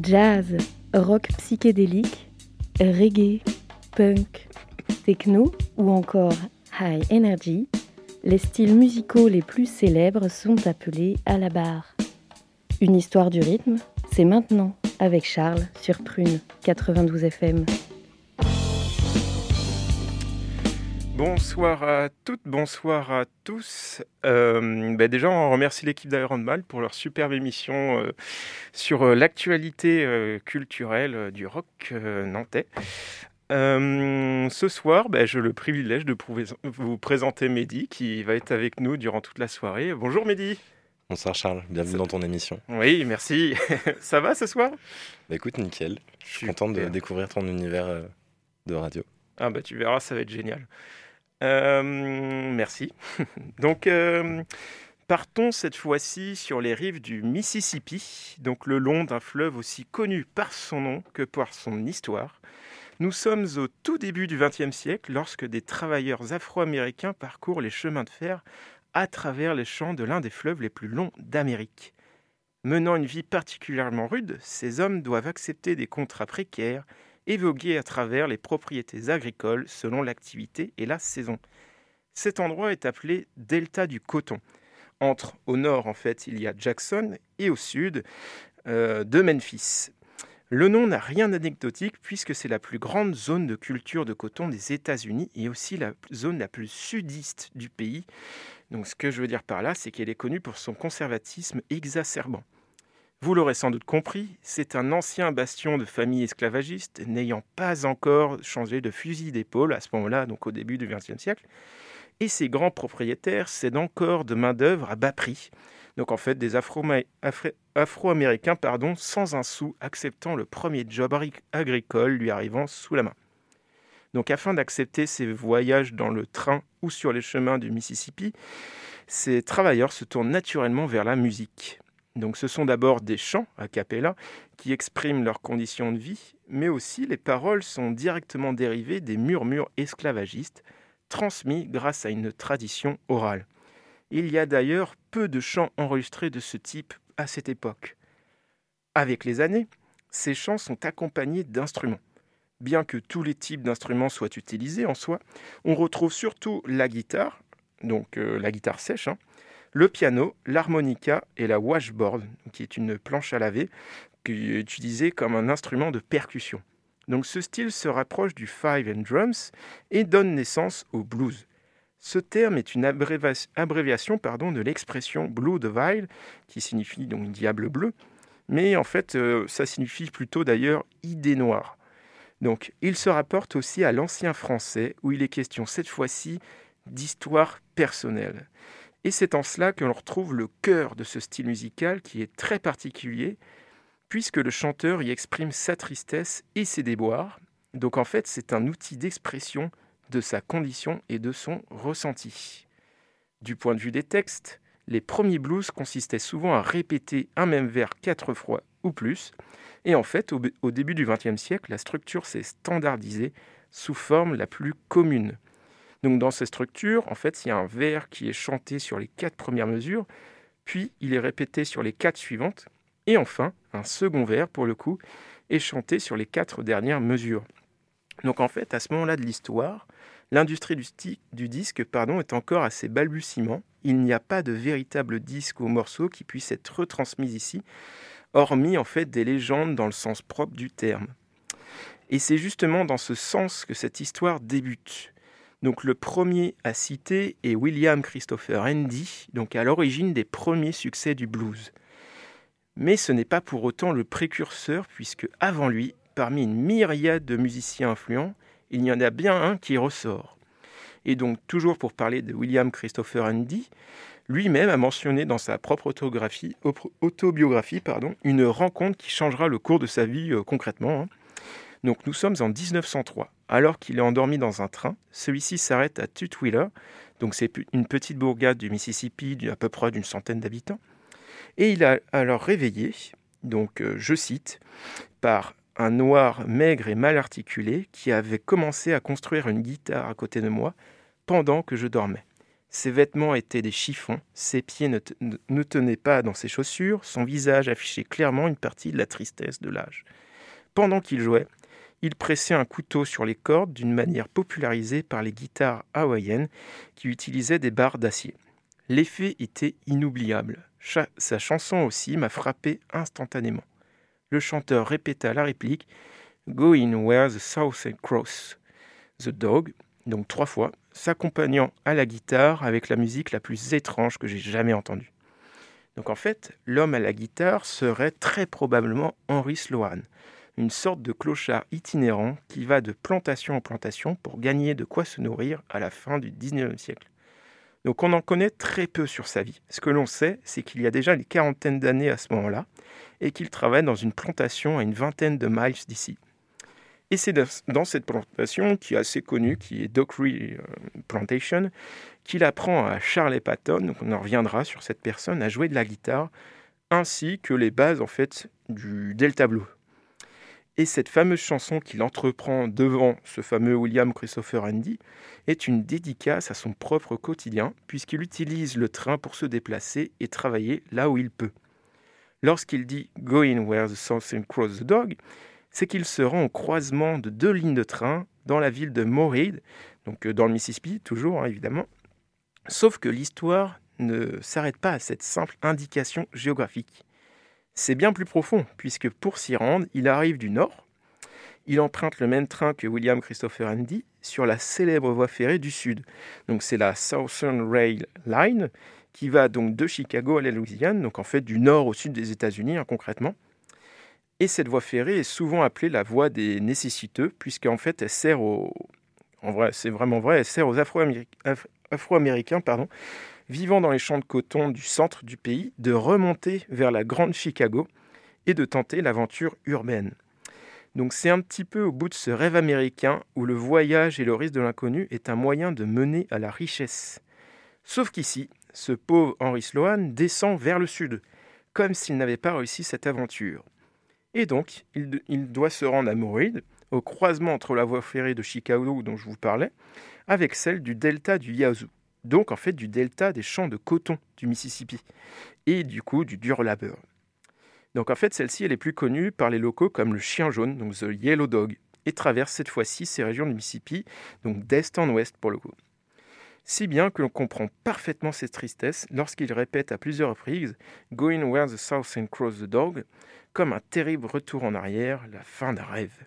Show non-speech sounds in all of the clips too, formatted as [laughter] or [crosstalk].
Jazz, rock psychédélique, reggae, punk, techno ou encore high energy, les styles musicaux les plus célèbres sont appelés à la barre. Une histoire du rythme, c'est maintenant avec Charles sur Prune 92 FM. Bonsoir à toutes, bonsoir à tous. Euh, bah déjà, on remercie l'équipe d'Iron Mal pour leur superbe émission euh, sur euh, l'actualité culturelle du rock nantais. ce soir, bah, j'ai le privilège de vous présenter Mehdi qui va être avec nous durant toute la soirée. Bonjour Mehdi. Bonsoir Charles, bienvenue dans ton émission. Oui, merci. [laughs] Ça va ce soir? Bah, Écoute, nickel. Je suis content de découvrir ton univers de radio. Ah bah tu verras, ça va être génial. Euh, merci. [laughs] donc, euh, partons cette fois-ci sur les rives du Mississippi, donc le long d'un fleuve aussi connu par son nom que par son histoire. Nous sommes au tout début du XXe siècle lorsque des travailleurs afro-américains parcourent les chemins de fer à travers les champs de l'un des fleuves les plus longs d'Amérique. Menant une vie particulièrement rude, ces hommes doivent accepter des contrats précaires évoqué à travers les propriétés agricoles selon l'activité et la saison. Cet endroit est appelé Delta du coton. Entre, au nord en fait, il y a Jackson et au sud euh, de Memphis. Le nom n'a rien d'anecdotique puisque c'est la plus grande zone de culture de coton des États-Unis et aussi la zone la plus sudiste du pays. Donc ce que je veux dire par là, c'est qu'elle est connue pour son conservatisme exacerbant. Vous l'aurez sans doute compris, c'est un ancien bastion de famille esclavagiste n'ayant pas encore changé de fusil d'épaule à ce moment-là, donc au début du XXe siècle. Et ses grands propriétaires cèdent encore de main-d'œuvre à bas prix. Donc en fait, des Afro-Américains sans un sou acceptant le premier job agricole lui arrivant sous la main. Donc afin d'accepter ces voyages dans le train ou sur les chemins du Mississippi, ces travailleurs se tournent naturellement vers la musique. Donc ce sont d'abord des chants a cappella qui expriment leurs conditions de vie, mais aussi les paroles sont directement dérivées des murmures esclavagistes transmis grâce à une tradition orale. Il y a d'ailleurs peu de chants enregistrés de ce type à cette époque. Avec les années, ces chants sont accompagnés d'instruments. Bien que tous les types d'instruments soient utilisés en soi, on retrouve surtout la guitare, donc euh, la guitare sèche, hein, le piano, l'harmonica et la washboard, qui est une planche à laver, qui est utilisée comme un instrument de percussion. Donc ce style se rapproche du five and drums et donne naissance au blues. Ce terme est une abréviation de l'expression blue devil, qui signifie donc diable bleu, mais en fait euh, ça signifie plutôt d'ailleurs idée noire. Donc il se rapporte aussi à l'ancien français où il est question cette fois-ci d'histoire personnelle. Et c'est en cela que l'on retrouve le cœur de ce style musical qui est très particulier, puisque le chanteur y exprime sa tristesse et ses déboires. Donc en fait, c'est un outil d'expression de sa condition et de son ressenti. Du point de vue des textes, les premiers blues consistaient souvent à répéter un même vers quatre fois ou plus, et en fait, au, début du XXe siècle, la structure s'est standardisée sous forme la plus commune. Donc dans ces structures, en fait, il y a un vers qui est chanté sur les quatre premières mesures, puis il est répété sur les quatre suivantes, et enfin, un second vers, pour le coup, est chanté sur les quatre dernières mesures. Donc en fait, à ce moment-là de l'histoire, l'industrie du, disque pardon, est encore à ses balbutiements. Il n'y a pas de véritable disque ou morceau qui puisse être retransmis ici, hormis en fait des légendes dans le sens propre du terme. Et c'est justement dans ce sens que cette histoire débute. Donc le premier à citer est William Christopher Handy, donc à l'origine des premiers succès du blues. Mais ce n'est pas pour autant le précurseur, puisque avant lui, parmi une myriade de musiciens influents, il y en a bien un qui ressort. Et donc, toujours pour parler de William Christopher Handy, lui-même a mentionné dans sa propre autobiographie, une rencontre qui changera le cours de sa vie euh, concrètement. Hein. Donc nous sommes en 1903. Alors qu'il est endormi dans un train, celui-ci s'arrête à Tutwiler, donc c'est une petite bourgade du Mississippi à peu près d'une centaine d'habitants. Et il a alors réveillé, donc euh, je cite, par un noir maigre et mal articulé qui avait commencé à construire une guitare à côté de moi pendant que je dormais. Ses vêtements étaient des chiffons, ses pieds ne tenaient pas dans ses chaussures, son visage affichait clairement une partie de la tristesse de l'âge. Pendant qu'il jouait, il pressait un couteau sur les cordes d'une manière popularisée par les guitares hawaïennes qui utilisaient des barres d'acier. L'effet était inoubliable. sa chanson aussi m'a frappé instantanément. Le chanteur répéta la réplique Going where the Southern Cross. The Dog, donc trois fois, s'accompagnant à la guitare avec la musique la plus étrange que j'ai jamais entendue. Donc en fait, l'homme à la guitare serait très probablement Henry Sloan, une sorte de clochard itinérant qui va de plantation en plantation pour gagner de quoi se nourrir à la fin du XIXe siècle. Donc on en connaît très peu sur sa vie. Ce que l'on sait, c'est qu'il y a déjà une quarantaine d'années à ce moment-là, et qu'il travaille dans une plantation à une vingtaine de miles d'ici. Et c'est dans cette plantation, qui est assez connue, qui est Dockery euh, Plantation, qu'il apprend à Charlie Patton, donc on en reviendra sur cette personne, à jouer de la guitare, ainsi que les bases en fait du Delta Blue. Et cette fameuse chanson qu'il entreprend devant ce fameux William Christopher Andy est une dédicace à son propre quotidien, puisqu'il utilise le train pour se déplacer et travailler là où il peut. Lorsqu'il dit Going where the sun cross the dog, c'est qu'il se rend au croisement de deux lignes de train dans la ville de Morehead, donc euh, dans le Mississippi, toujours hein, évidemment. Sauf que l'histoire ne s'arrête pas à cette simple indication géographique. C'est bien plus profond, puisque pour s'y rendre, il arrive du nord, il emprunte le même train que William Christopher Andy sur la célèbre voie ferrée du sud. Donc c'est la Southern Rail Line qui va donc de Chicago à la Louisiane, donc en fait du nord au sud des États-Unis hein, concrètement. Et cette voie ferrée est souvent appelée la voie des nécessiteux, puisqu'en fait elle sert aux, en vrai c'est vraiment vrai, elle sert aux Afro-Américains, pardon, vivant dans les champs de coton du centre du pays, de remonter vers la grande Chicago et de tenter l'aventure urbaine. Donc c'est un petit peu au bout de ce rêve américain où le voyage et le risque de l'inconnu est un moyen de mener à la richesse. Sauf qu'ici, ce pauvre Henry Sloan descend vers le sud, comme s'il n'avait pas réussi cette aventure. Et donc, il, doit se rendre à Morehead, au croisement entre la voie ferrée de Chicago dont je vous parlais, avec celle du delta du Yazoo donc en fait du delta des champs de coton du Mississippi, et du coup du dur labeur. Donc en fait celle-ci elle est plus connue par les locaux comme le chien jaune, donc the yellow dog, et traverse cette fois-ci ces régions du Mississippi, donc d'est en ouest pour le coup. Si bien que l'on comprend parfaitement cette tristesse lorsqu'il répète à plusieurs reprises Going where the Southern cross the dog, comme un terrible retour en arrière, la fin d'un rêve.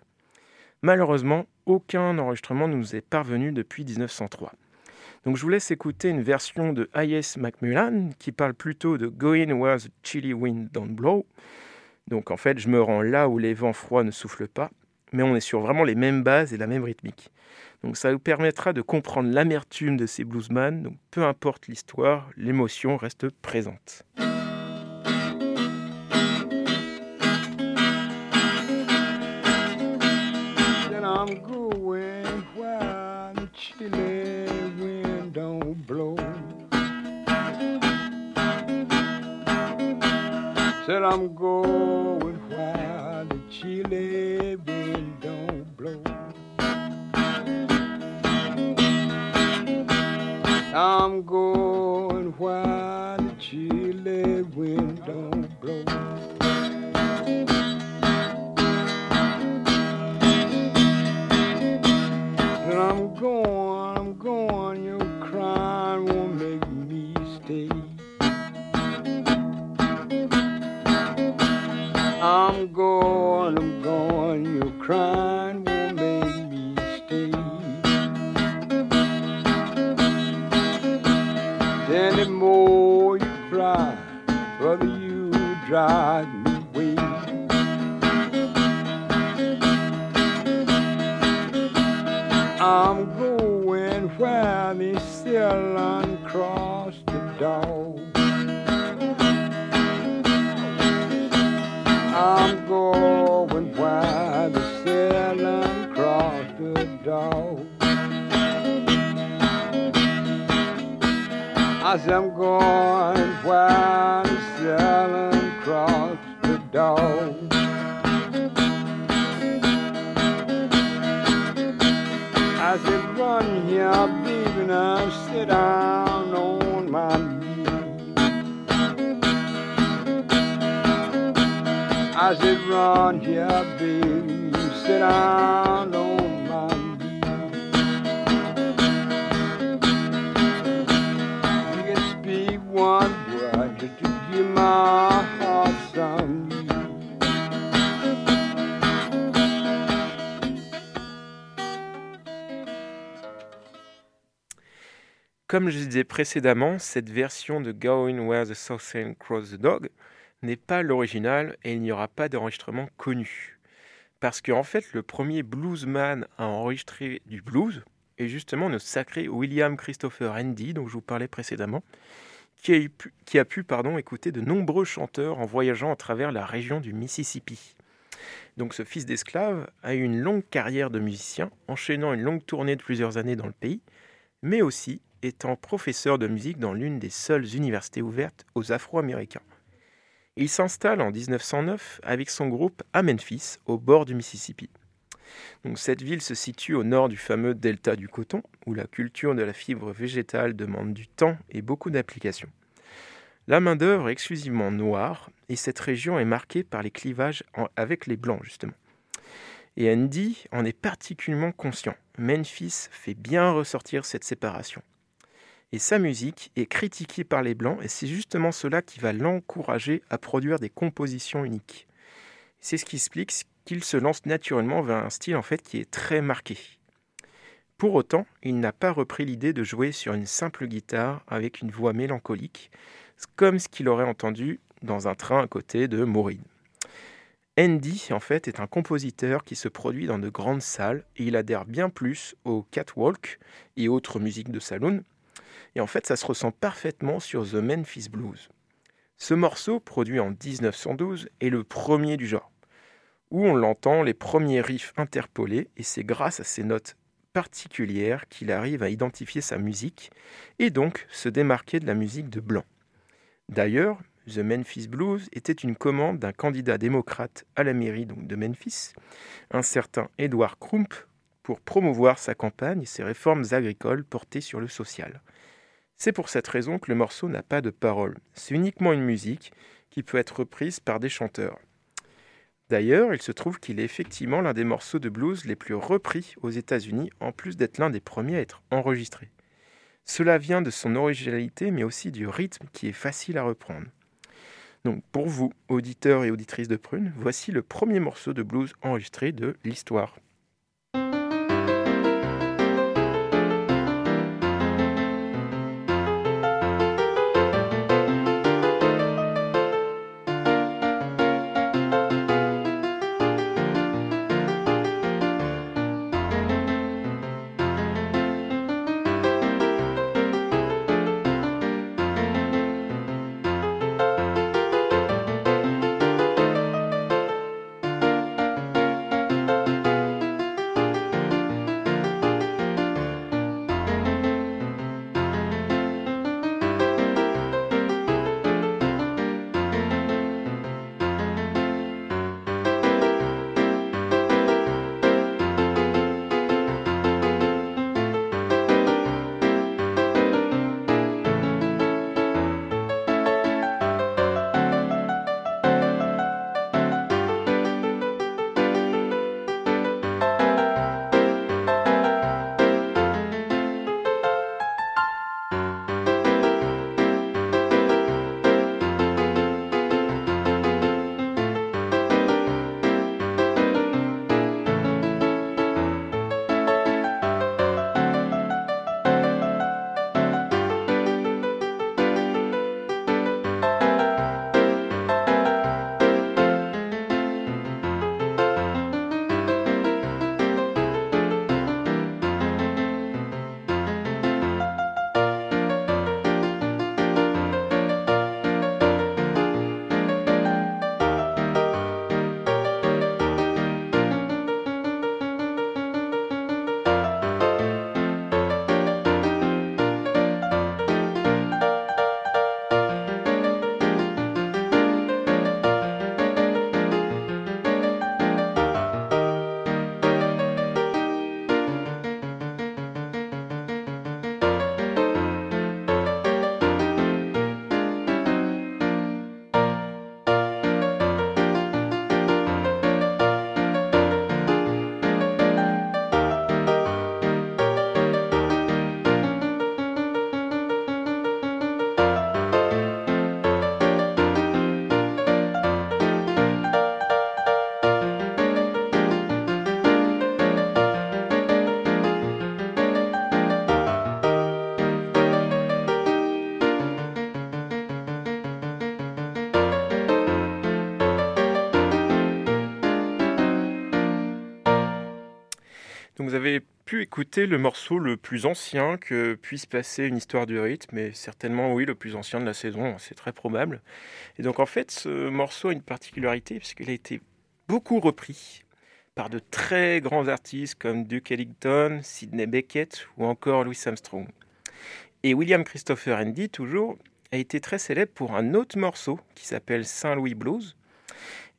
Malheureusement, aucun enregistrement ne nous est parvenu depuis 1903. Donc je vous laisse écouter une version de I.S. Macmillan qui parle plutôt de Going where the chilly wind don't blow. Donc en fait, je me rends là où les vents froids ne soufflent pas, mais on est sur vraiment les mêmes bases et la même rythmique. Donc ça vous permettra de comprendre l'amertume de ces bluesman. Peu importe l'histoire, l'émotion reste présente. Said I'm going while the chilly wind don't blow. I'm going while the chilly wind don't blow. I'm I'm going, your crying won't make me stay. Any more you cry, brother, you drive me away. I'm going where they still uncross the dog. dog. I said I'm going wild selling across the dog. I said run here, baby, now sit down on my knee. I said run here, baby, sit down on Comme je disais précédemment, cette version de Going Where the Southern Cross the Dog n'est pas l'original et il n'y aura pas d'enregistrement connu. Parce qu'en en fait, le premier bluesman à enregistrer du blues est justement notre sacré William Christopher Handy, dont je vous parlais précédemment, qui a pu, pardon, écouter de nombreux chanteurs en voyageant à travers la région du Mississippi. Donc ce fils d'esclave a eu une longue carrière de musicien, enchaînant une longue tournée de plusieurs années dans le pays, mais aussi étant professeur de musique dans l'une des seules universités ouvertes aux Afro-Américains. Il s'installe en 1909 avec son groupe à Memphis, au bord du Mississippi. Cette ville se situe au nord du fameux delta du coton, où la culture de la fibre végétale demande du temps et beaucoup d'applications. La main-d'œuvre est exclusivement noire, et cette région est marquée par les clivages avec les blancs, justement. Et Andy en est particulièrement conscient. Memphis fait bien ressortir cette séparation. Et sa musique est critiquée par les Blancs, et c'est justement cela qui va l'encourager à produire des compositions uniques. C'est ce qui explique qu'il se lance naturellement vers un style en fait qui est très marqué. Pour autant, il n'a pas repris l'idée de jouer sur une simple guitare avec une voix mélancolique, comme ce qu'il aurait entendu dans un train à côté de Maureen. Andy, en fait, est un compositeur qui se produit dans de grandes salles et il adhère bien plus au catwalk et autres musiques de saloon et en fait, ça se ressent parfaitement sur The Memphis Blues. Ce morceau, produit en 1912, est le premier du genre, où on l'entend les premiers riffs interpolés, et c'est grâce à ces notes particulières qu'il arrive à identifier sa musique, et donc se démarquer de la musique de blanc. D'ailleurs, The Memphis Blues était une commande d'un candidat démocrate à la mairie de Memphis, un certain Edward Crump, pour promouvoir sa campagne et ses réformes agricoles portées sur le social. C'est pour cette raison que le morceau n'a pas de paroles. C'est uniquement une musique qui peut être reprise par des chanteurs. D'ailleurs, il se trouve qu'il est effectivement l'un des morceaux de blues les plus repris aux États-Unis, en plus d'être l'un des premiers à être enregistrés. Cela vient de son originalité, mais aussi du rythme qui est facile à reprendre. Donc pour vous, auditeurs et auditrices de Prune, voici le premier morceau de blues enregistré de l'histoire. Avez pu écouter le morceau le plus ancien que puisse passer une histoire du rythme, et certainement oui, le plus ancien de la saison, c'est très probable. Et donc en fait, ce morceau a une particularité puisqu'il a été beaucoup repris par de très grands artistes comme Duke Ellington, Sidney Beckett ou encore Louis Armstrong. Et William Christopher Andy, toujours, a été très célèbre pour un autre morceau qui s'appelle Saint Louis Blues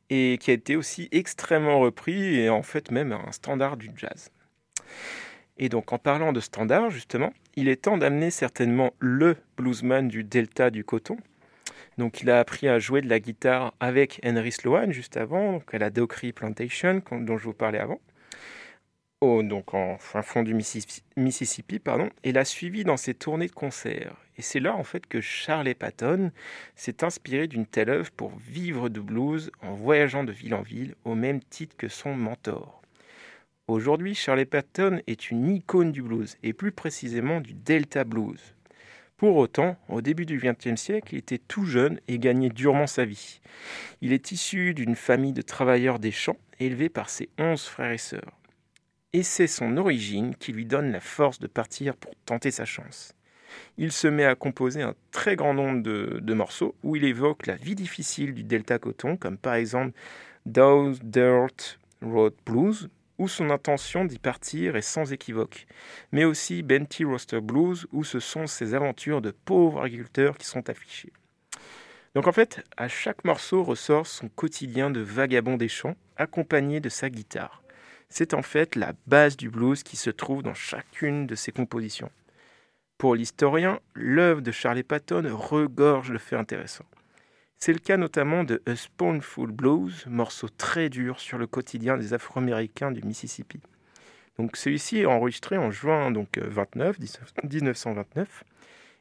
et qui a été aussi extrêmement repris et en fait même un standard du jazz. Et donc en parlant de standard, justement, il est temps d'amener certainement le bluesman du delta du coton. Donc il a appris à jouer de la guitare avec Henry Sloan juste avant, à la Dockery Plantation dont je vous parlais avant. Donc en fin fond du Mississippi, et l'a suivi dans ses tournées de concert. Et c'est là en fait que Charlie Patton s'est inspiré d'une telle œuvre pour vivre de blues en voyageant de ville en ville au même titre que son mentor. Aujourd'hui, Charlie Patton est une icône du blues et plus précisément du Delta Blues. Pour autant, au début du XXe siècle, il était tout jeune et gagnait durement sa vie. Il est issu d'une famille de travailleurs des champs élevés par ses onze frères et sœurs. Et c'est son origine qui lui donne la force de partir pour tenter sa chance il se met à composer un très grand nombre de, morceaux où il évoque la vie difficile du Delta Coton, comme par exemple Dow Dirt Road Blues, où son intention d'y partir est sans équivoque, mais aussi Benty Roster Blues, où ce sont ses aventures de pauvres agriculteurs qui sont affichées. Donc en fait, à chaque morceau ressort son quotidien de vagabond des champs, accompagné de sa guitare. C'est en fait la base du blues qui se trouve dans chacune de ses compositions. Pour l'historien, l'œuvre de Charlie Patton regorge de faits intéressants. C'est le cas notamment de A Spoonful Blues, morceau très dur sur le quotidien des Afro-Américains du Mississippi. Donc celui-ci est enregistré en juin donc 29, euh, 1929.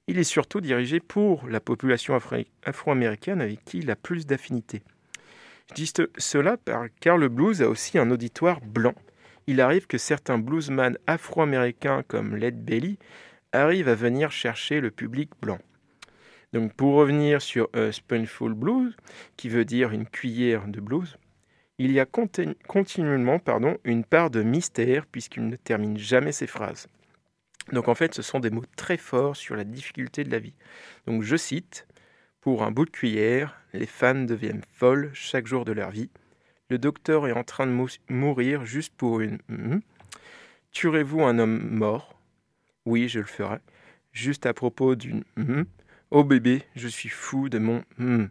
Il est surtout dirigé pour la population afro-américaine avec qui il a plus d'affinité. Je dis cela car le blues a aussi un auditoire blanc. Il arrive que certains bluesmen afro-américains comme Led Belly arrive à venir chercher le public blanc. Donc pour revenir sur A Spoonful Blues, qui veut dire une cuillère de blues, il y a continuellement pardon, une part de mystère puisqu'il ne termine jamais ses phrases. Donc en fait, ce sont des mots très forts sur la difficulté de la vie. Donc je cite, Pour un bout de cuillère, les fans deviennent folles chaque jour de leur vie. Le docteur est en train de mourir juste pour une... Tuerez-vous un homme mort? Oui, je le ferai. Juste à propos d'une Oh bébé, je suis fou de mon mm.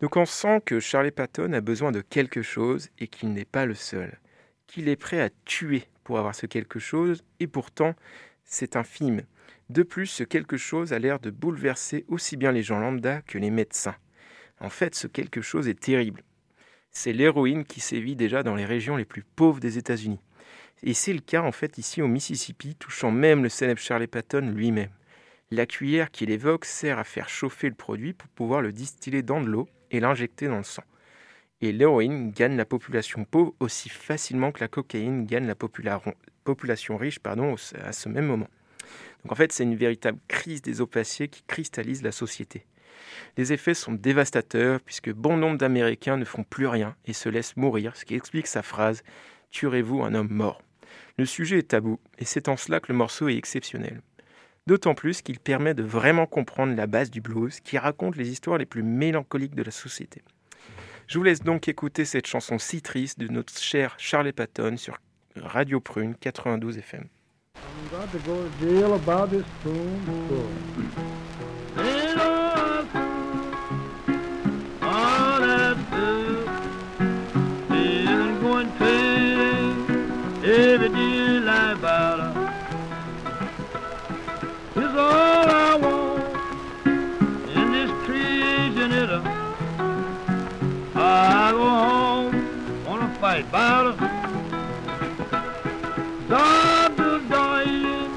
Donc on sent que Charlie Patton a besoin de quelque chose et qu'il n'est pas le seul. Qu'il est prêt à tuer pour avoir ce quelque chose et pourtant c'est infime. De plus, ce quelque chose a l'air de bouleverser aussi bien les gens lambda que les médecins. En fait, ce quelque chose est terrible. C'est l'héroïne qui sévit déjà dans les régions les plus pauvres des États-Unis. Et c'est le cas en fait ici au Mississippi, touchant même le célèbre Charlie Patton lui-même. La cuillère qu'il évoque sert à faire chauffer le produit pour pouvoir le distiller dans de l'eau et l'injecter dans le sang. Et l'héroïne gagne la population pauvre aussi facilement que la cocaïne gagne la population riche pardon, à ce même moment. Donc en fait, c'est une véritable crise des opaciers qui cristallise la société. Les effets sont dévastateurs puisque bon nombre d'Américains ne font plus rien et se laissent mourir, ce qui explique sa phrase Tuerez-vous un homme mort le sujet est tabou, et c'est en cela que le morceau est exceptionnel. D'autant plus qu'il permet de vraiment comprendre la base du blues, qui raconte les histoires les plus mélancoliques de la société. Je vous laisse donc écouter cette chanson si triste de notre cher Charlie Patton sur Radio Prune 92 FM. Home wanna fight about her God to dying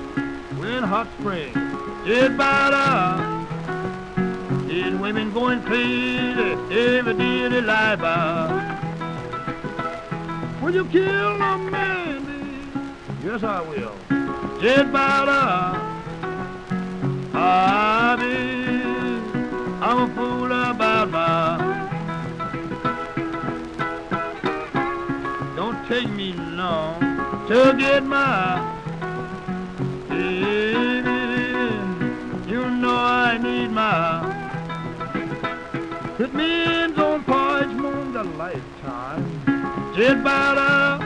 when hot spring is about her these women going crazy every day they lie about Will you kill a man? Yes, I will. Just about a to get my baby. You know I need my put me in on porch moon the lifetime. Just about a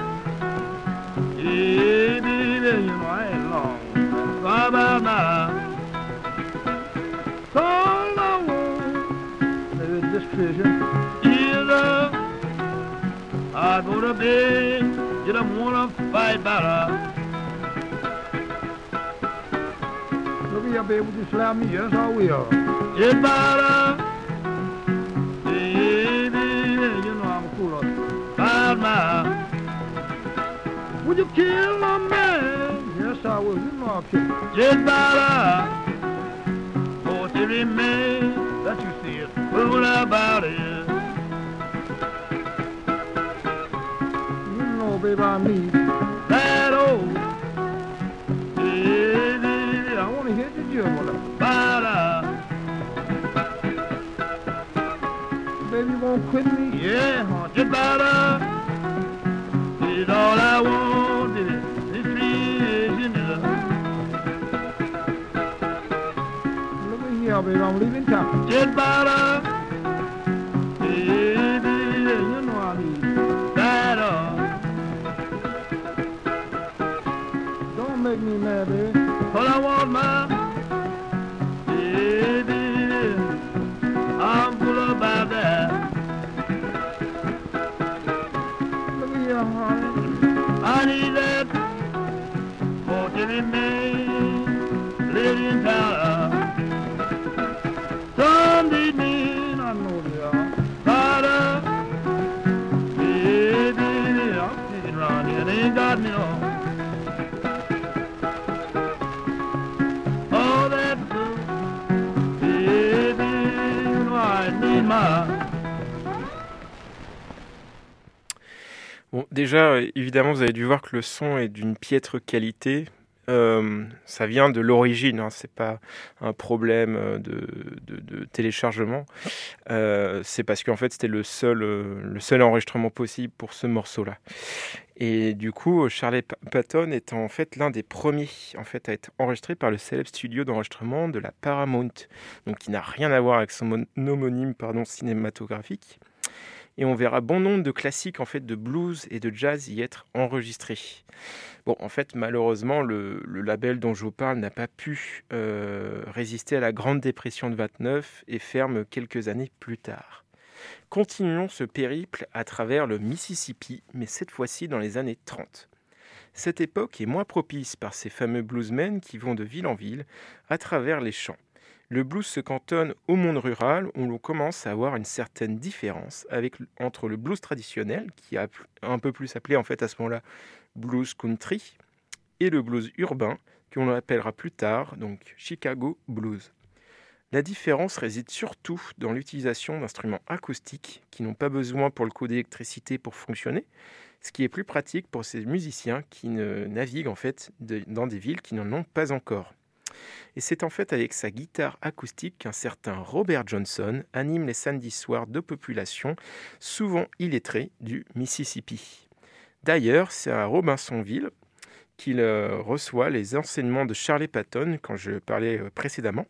baby, you know I ain't long. Bye about now. All I want is this treasure. Either I go to bed, you don't wanna fight about her. Look here, baby, would you slap me? Yes, I will. It's about her. Baby, you know I'm cool. About my would you kill a man? Yes, I will. You know I'll kill him. Just by For every man that you see is fool about it. You know, baby, I need won't quit me? Yeah, huh? just about It's all I want. now, baby. I'm leaving town. Get better. Baby, you know I need better. Don't make me mad, baby. All I want, my baby. I'm full about that. Déjà, évidemment, vous avez dû voir que le son est d'une piètre qualité. Euh, ça vient de l'origine, hein, c'est pas un problème euh, de, téléchargement. Euh, c'est parce qu'en fait c'était le seul, enregistrement possible pour ce morceau-là. Et du coup, Charlie Patton est en fait l'un des premiers en fait à être enregistré par le célèbre studio d'enregistrement de la Paramount, donc qui n'a rien à voir avec son homonyme pardon cinématographique et on verra bon nombre de classiques en fait de blues et de jazz y être enregistrés. Bon, en fait, malheureusement, le, label dont je vous parle n'a pas pu euh, résister à la Grande Dépression de 29 et ferme quelques années plus tard. Continuons ce périple à travers le Mississippi, mais cette fois-ci dans les années 30. Cette époque est moins propice par ces fameux bluesmen qui vont de ville en ville à travers les champs le blues se cantonne au monde rural où l'on commence à avoir une certaine différence entre le blues traditionnel, qui a un peu plus appelé en fait à ce moment-là blues country, et le blues urbain, qu'on appellera plus tard donc Chicago blues. La différence réside surtout dans l'utilisation d'instruments acoustiques qui n'ont pas besoin pour le coup d'électricité pour fonctionner, ce qui est plus pratique pour ces musiciens qui ne naviguent en fait dans des villes qui n'en ont pas encore. Et c'est en fait avec sa guitare acoustique qu'un certain Robert Johnson anime les samedis soirs de population, souvent illettrés, du Mississippi. D'ailleurs, c'est à Robinsonville qu'il euh, reçoit les enseignements de Charlie Patton, quand je parlais euh, précédemment.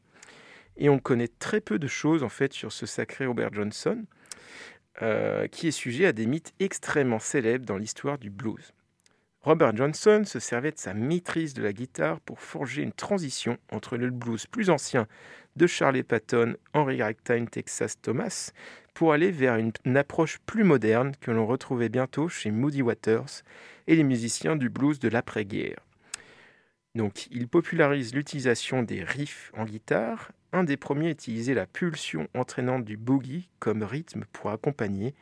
Et on connaît très peu de choses en fait sur ce sacré Robert Johnson, euh, qui est sujet à des mythes extrêmement célèbres dans l'histoire du blues. Robert Johnson se servait de sa maîtrise de la guitare pour forger une transition entre le blues plus ancien de Charlie Patton, Henry Ragtime, Texas Thomas, pour aller vers une, approche plus moderne que l'on retrouvait bientôt chez Moody Waters et les musiciens du blues de l'après-guerre. Donc, il popularise l'utilisation des riffs en guitare. Un des premiers utilisait la pulsion entraînante du boogie comme rythme pour accompagner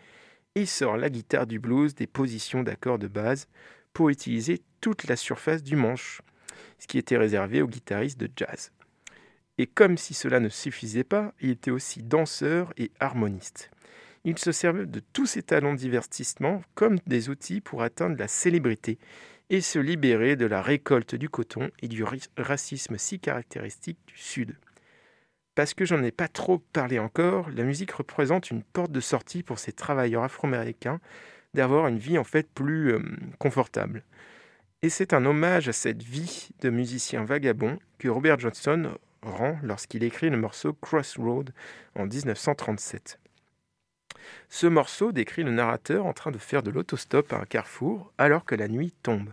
et sort la guitare du blues des positions d'accords de base pour utiliser toute la surface du manche, ce qui était réservé aux guitaristes de jazz. Et comme si cela ne suffisait pas, il était aussi danseur et harmoniste. Il se servait de tous ses talents de divertissement comme des outils pour atteindre la célébrité et se libérer de la récolte du coton et du racisme si caractéristique du Sud. Parce que j'en ai pas trop parlé encore, la musique représente une porte de sortie pour ces travailleurs afro-américains d'avoir une vie en fait plus euh, confortable. Et c'est un hommage à cette vie de musicien vagabond que Robert Johnson rend lorsqu'il écrit le morceau Crossroad en 1937. Ce morceau décrit le narrateur en train de faire de l'autostop à un carrefour alors que la nuit tombe.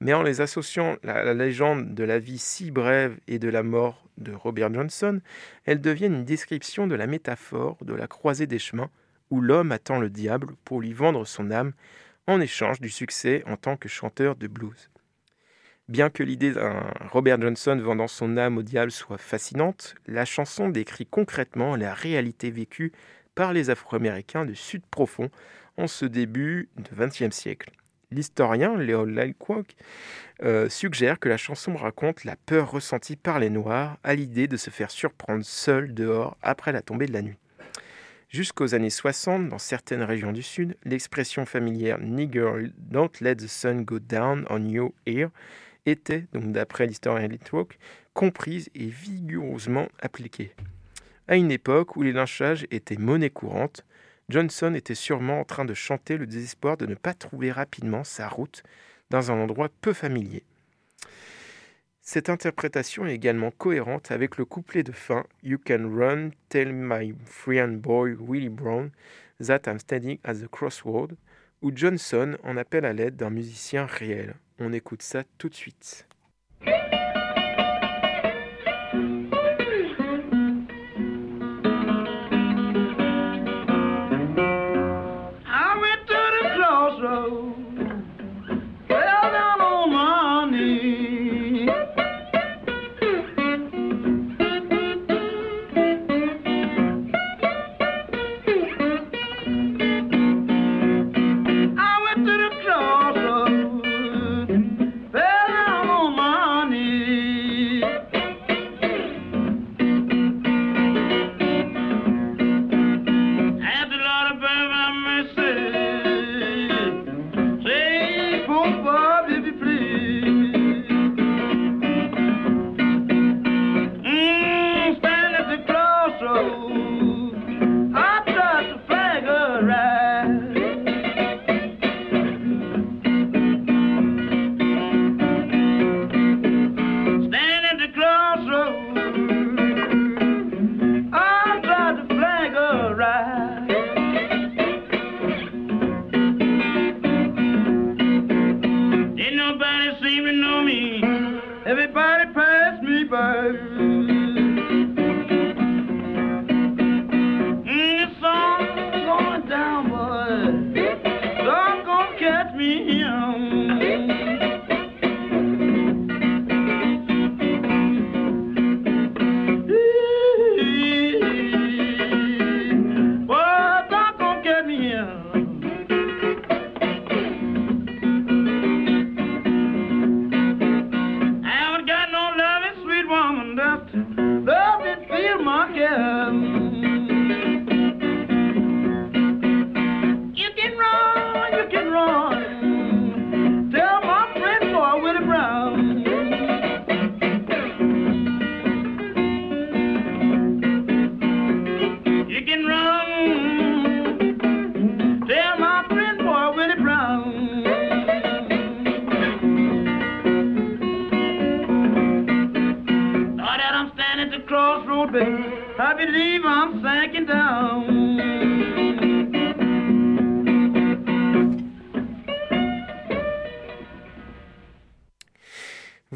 Mais en les associant à la légende de la vie si brève et de la mort de Robert Johnson, elles deviennent une description de la métaphore de la croisée des chemins où l'homme attend le diable pour lui vendre son âme en échange du succès en tant que chanteur de blues. Bien que l'idée d'un Robert Johnson vendant son âme au diable soit fascinante, la chanson décrit concrètement la réalité vécue par les Afro-Américains du Sud profond en ce début du XXe siècle. L'historien Léo Lilquock euh, suggère que la chanson raconte la peur ressentie par les Noirs à l'idée de se faire surprendre seuls dehors après la tombée de la nuit. Jusqu'aux années 60, dans certaines régions du Sud, l'expression familière Nigger Don't Let the Sun Go Down on Your Ear était, donc d'après l'historien Litwalk, comprise et vigoureusement appliquée. À une époque où les lynchages étaient monnaie courante, Johnson était sûrement en train de chanter le désespoir de ne pas trouver rapidement sa route dans un endroit peu familier. Cette interprétation est également cohérente avec le couplet de fin You can run, tell my friend boy Willie Brown that I'm standing at the crossroad, où Johnson en appelle à l'aide d'un musicien réel. On écoute ça tout de suite.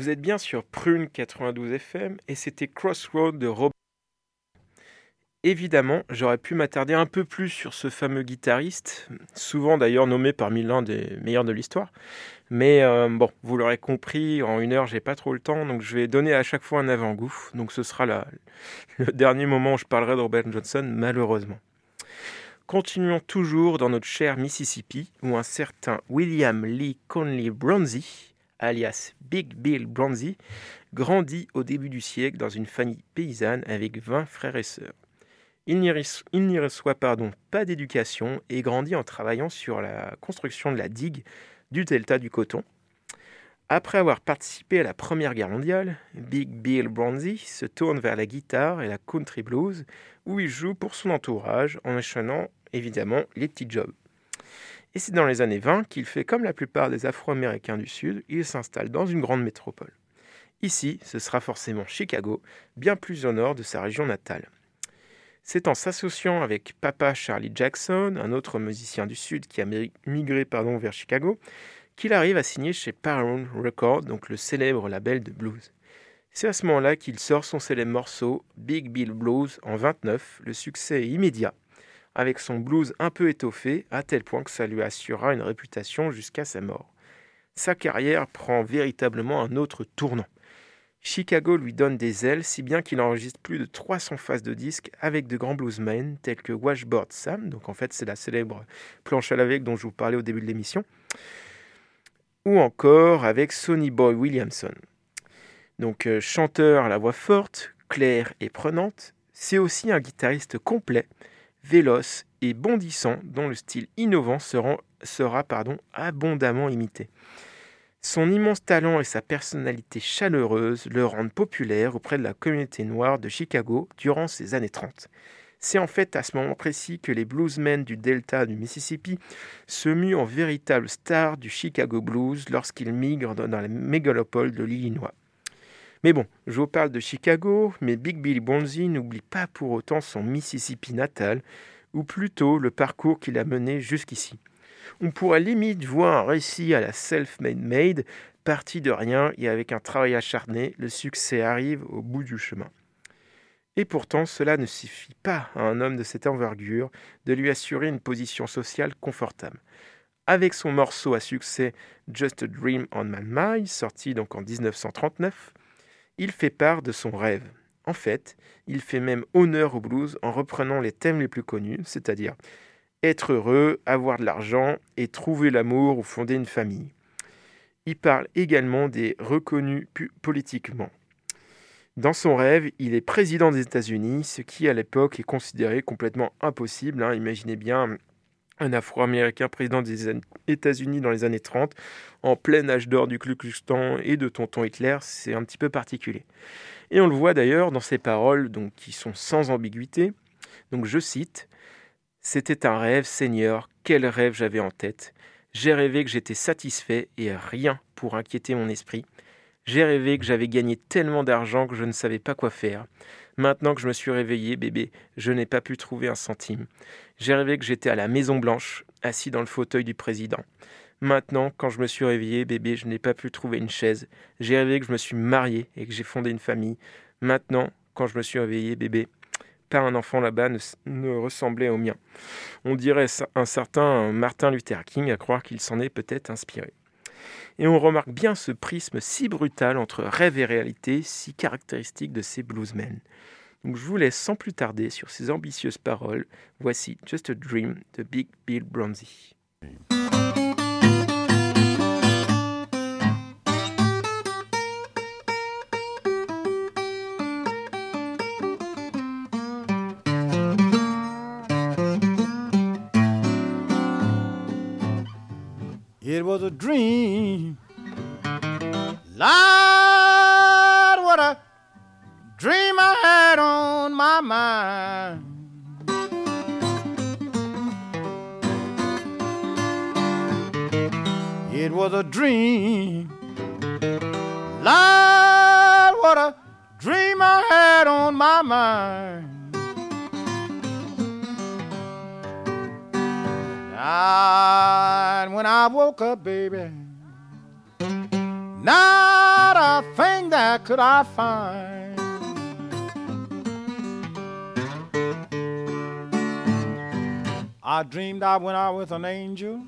Vous êtes bien sur Prune 92 FM et c'était Crossroad de Robert. Évidemment, j'aurais pu m'attarder un peu plus sur ce fameux guitariste, souvent d'ailleurs nommé parmi l'un des meilleurs de l'histoire. Mais euh, bon, vous l'aurez compris, en une heure, j'ai pas trop le temps, donc je vais donner à chaque fois un avant-goût. Donc ce sera [laughs] le dernier moment où je parlerai de Robert Johnson, malheureusement. Continuons toujours dans notre cher Mississippi, où un certain William Lee Conley Bronzy, alias Big Bill Bronzy, grandit au début du siècle dans une famille paysanne avec 20 frères et sœurs. Il n'y reçoit pas d'éducation et grandit en travaillant sur la construction de la digue du delta du coton. Après avoir participé à la Première Guerre mondiale, Big Bill Bronzy se tourne vers la guitare et la country blues, où il joue pour son entourage en enchaînant évidemment les petits jobs. Et c'est dans les années 20 qu'il fait comme la plupart des Afro-Américains du Sud, il s'installe dans une grande métropole. Ici, ce sera forcément Chicago, bien plus au nord de sa région natale. C'est en s'associant avec Papa Charlie Jackson, un autre musicien du Sud qui a migré vers Chicago, qu'il arrive à signer chez Paramount Records, donc le célèbre label de blues. C'est à ce moment-là qu'il sort son célèbre morceau Big Bill Blues en 29. Le succès est immédiat, avec son blues un peu étoffé, à tel point que ça lui assurera une réputation jusqu'à sa mort. Sa carrière prend véritablement un autre tournant. Chicago lui donne des ailes, si bien qu'il enregistre plus de 300 phases de disques avec de grands bluesmen tels que Washboard Sam, donc en fait c'est la célèbre planche à laver dont je vous parlais au début de l'émission, ou encore avec Sonny Boy Williamson. Donc euh, chanteur à la voix forte, claire et prenante, c'est aussi un guitariste complet, véloce et bondissant dont le style innovant sera, abondamment imité. Son immense talent et sa personnalité chaleureuse le rendent populaire auprès de la communauté noire de Chicago durant ces années 30. C'est en fait à ce moment précis que les bluesmen du delta du Mississippi se muent en véritables stars du Chicago blues lorsqu'ils migrent dans la mégalopole de l'Illinois. Mais bon, je vous parle de Chicago, mais Big Billy Bonzi n'oublie pas pour autant son Mississippi natal, ou plutôt le parcours qu'il a mené jusqu'ici. On pourrait limite voir un récit à la self-made made, parti de rien et avec un travail acharné, le succès arrive au bout du chemin. Et pourtant, cela ne suffit pas à un homme de cette envergure de lui assurer une position sociale confortable. Avec son morceau à succès Just a Dream on My Mind, sorti donc en 1939, il fait part de son rêve. En fait, il fait même honneur au blues en reprenant les thèmes les plus connus, c'est-à-dire être heureux, avoir de l'argent et trouver l'amour ou fonder une famille. Il parle également des reconnus politiquement. Dans son rêve, il est président des États-Unis, ce qui à l'époque est considéré complètement impossible. Hein. Imaginez bien un Afro-Américain président des États-Unis dans les années 30, en plein âge d'or du Ku Klux Klan et de Tonton Hitler, c'est un petit peu particulier. Et on le voit d'ailleurs dans ses paroles, donc qui sont sans ambiguïté. Donc je cite c'était un rêve, Seigneur, quel rêve j'avais en tête. J'ai rêvé que j'étais satisfait et rien pour inquiéter mon esprit. J'ai rêvé que j'avais gagné tellement d'argent que je ne savais pas quoi faire. Maintenant que je me suis réveillé, bébé, je n'ai pas pu trouver un centime. J'ai rêvé que j'étais à la Maison Blanche, assis dans le fauteuil du président. Maintenant, quand je me suis réveillé, bébé, je n'ai pas pu trouver une chaise. J'ai rêvé que je me suis marié et que j'ai fondé une famille. Maintenant, quand je me suis réveillé, bébé, pas un enfant là-bas ne, ressemblait au mien. On dirait un certain Martin Luther King à croire qu'il s'en est peut-être inspiré. Et on remarque bien ce prisme si brutal entre rêve et réalité, si caractéristique de ces bluesmen. Donc je vous laisse sans plus tarder sur ces ambitieuses paroles. Voici Just a Dream de Big Bill Bronzy. Dream. Lord, what a dream I had on my mind. It was a dream. Lord, what a dream I had on my mind. And when I woke up, baby, not a thing that could I find. I dreamed I went out with an angel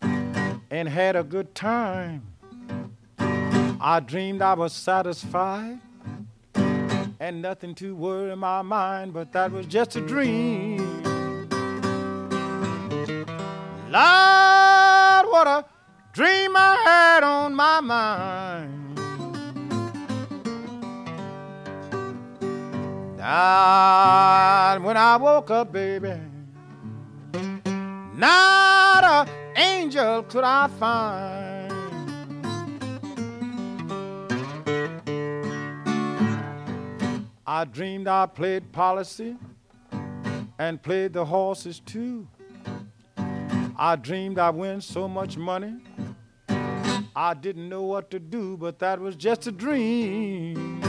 and had a good time. I dreamed I was satisfied and nothing to worry my mind, but that was just a dream. Lord, what a dream I had on my mind. And when I woke up, baby, not an angel could I find. I dreamed I played policy and played the horses too. I dreamed I win so much money. I didn't know what to do, but that was just a dream.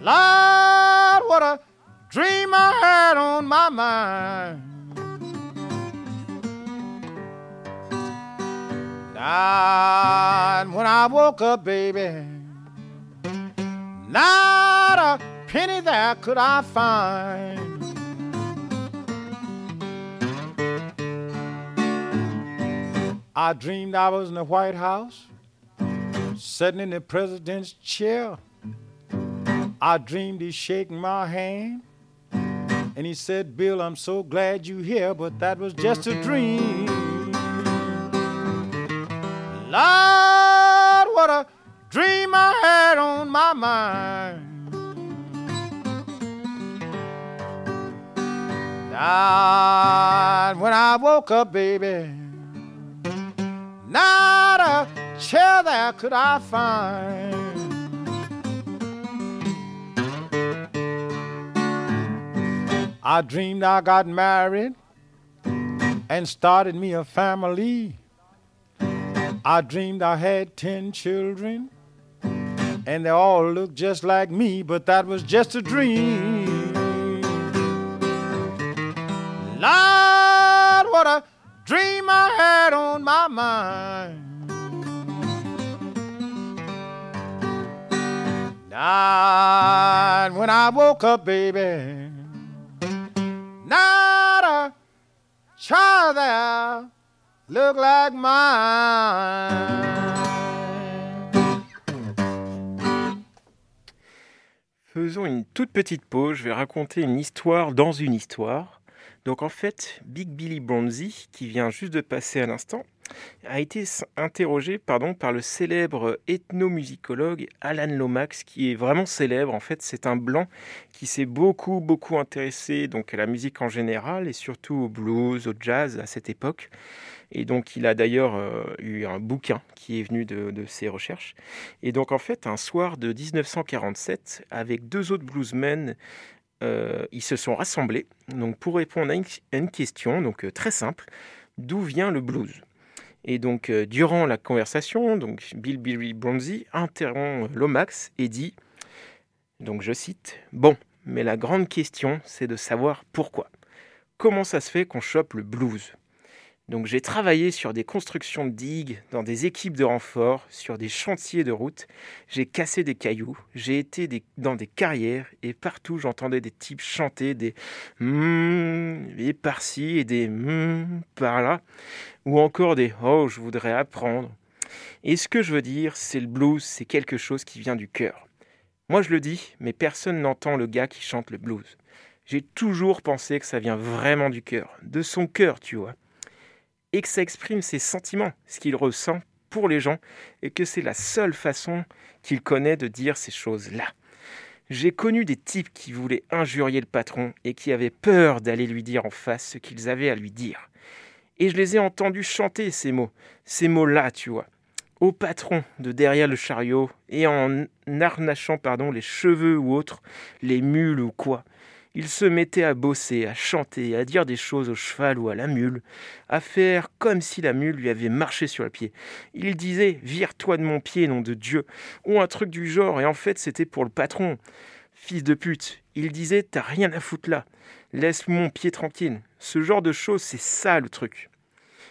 Lord, what a dream I had on my mind. And when I woke up, baby, not a penny there could I find. I dreamed I was in the White House, sitting in the president's chair. I dreamed he's shaking my hand, and he said, Bill, I'm so glad you're here, but that was just a dream. Lord, what a dream I had on my mind. And when I woke up, baby, not a chair there could I find. I dreamed I got married and started me a family. I dreamed I had ten children and they all looked just like me, but that was just a dream. My mind. And when I woke up, baby, not a child there look like mine. Faisons une toute petite pause. Je vais raconter une histoire dans une histoire. Donc en fait, Big Billy Bronzy, qui vient juste de passer à l'instant, a été interrogé pardon, par le célèbre ethnomusicologue Alan Lomax, qui est vraiment célèbre. En fait, c'est un blanc qui s'est beaucoup, beaucoup intéressé donc, à la musique en général et surtout au blues, au jazz à cette époque. Et donc, il a d'ailleurs euh, eu un bouquin qui est venu de, ses recherches. Et donc, en fait, un soir de 1947, avec deux autres bluesmen euh, ils se sont rassemblés donc, pour répondre à une, question donc, euh, très simple d'où vient le blues? Et donc, euh, durant la conversation, donc, Bill Billy Bronzy interrompt Lomax et dit donc, Je cite Bon, mais la grande question, c'est de savoir pourquoi. Comment ça se fait qu'on chope le blues? Donc j'ai travaillé sur des constructions de digues, dans des équipes de renfort, sur des chantiers de route. J'ai cassé des cailloux, j'ai été dans des carrières et partout j'entendais des types chanter des mmm et par-ci et des mmm par-là, ou encore des oh je voudrais apprendre. Et ce que je veux dire, c'est le blues, c'est quelque chose qui vient du cœur. Moi je le dis, mais personne n'entend le gars qui chante le blues. J'ai toujours pensé que ça vient vraiment du cœur, de son cœur, tu vois et que ça exprime ses sentiments, ce qu'il ressent pour les gens, et que c'est la seule façon qu'il connaît de dire ces choses-là. J'ai connu des types qui voulaient injurier le patron et qui avaient peur d'aller lui dire en face ce qu'ils avaient à lui dire. Et je les ai entendus chanter ces mots, ces mots-là, tu vois, au patron de derrière le chariot et en harnachant pardon, les cheveux ou autres, les mules ou quoi. Il se mettait à bosser, à chanter, à dire des choses au cheval ou à la mule, à faire comme si la mule lui avait marché sur le pied. Il disait Vire-toi de mon pied, nom de Dieu, ou un truc du genre, et en fait c'était pour le patron. Fils de pute, il disait T'as rien à foutre là, laisse mon pied tranquille. Ce genre de choses, c'est ça le truc.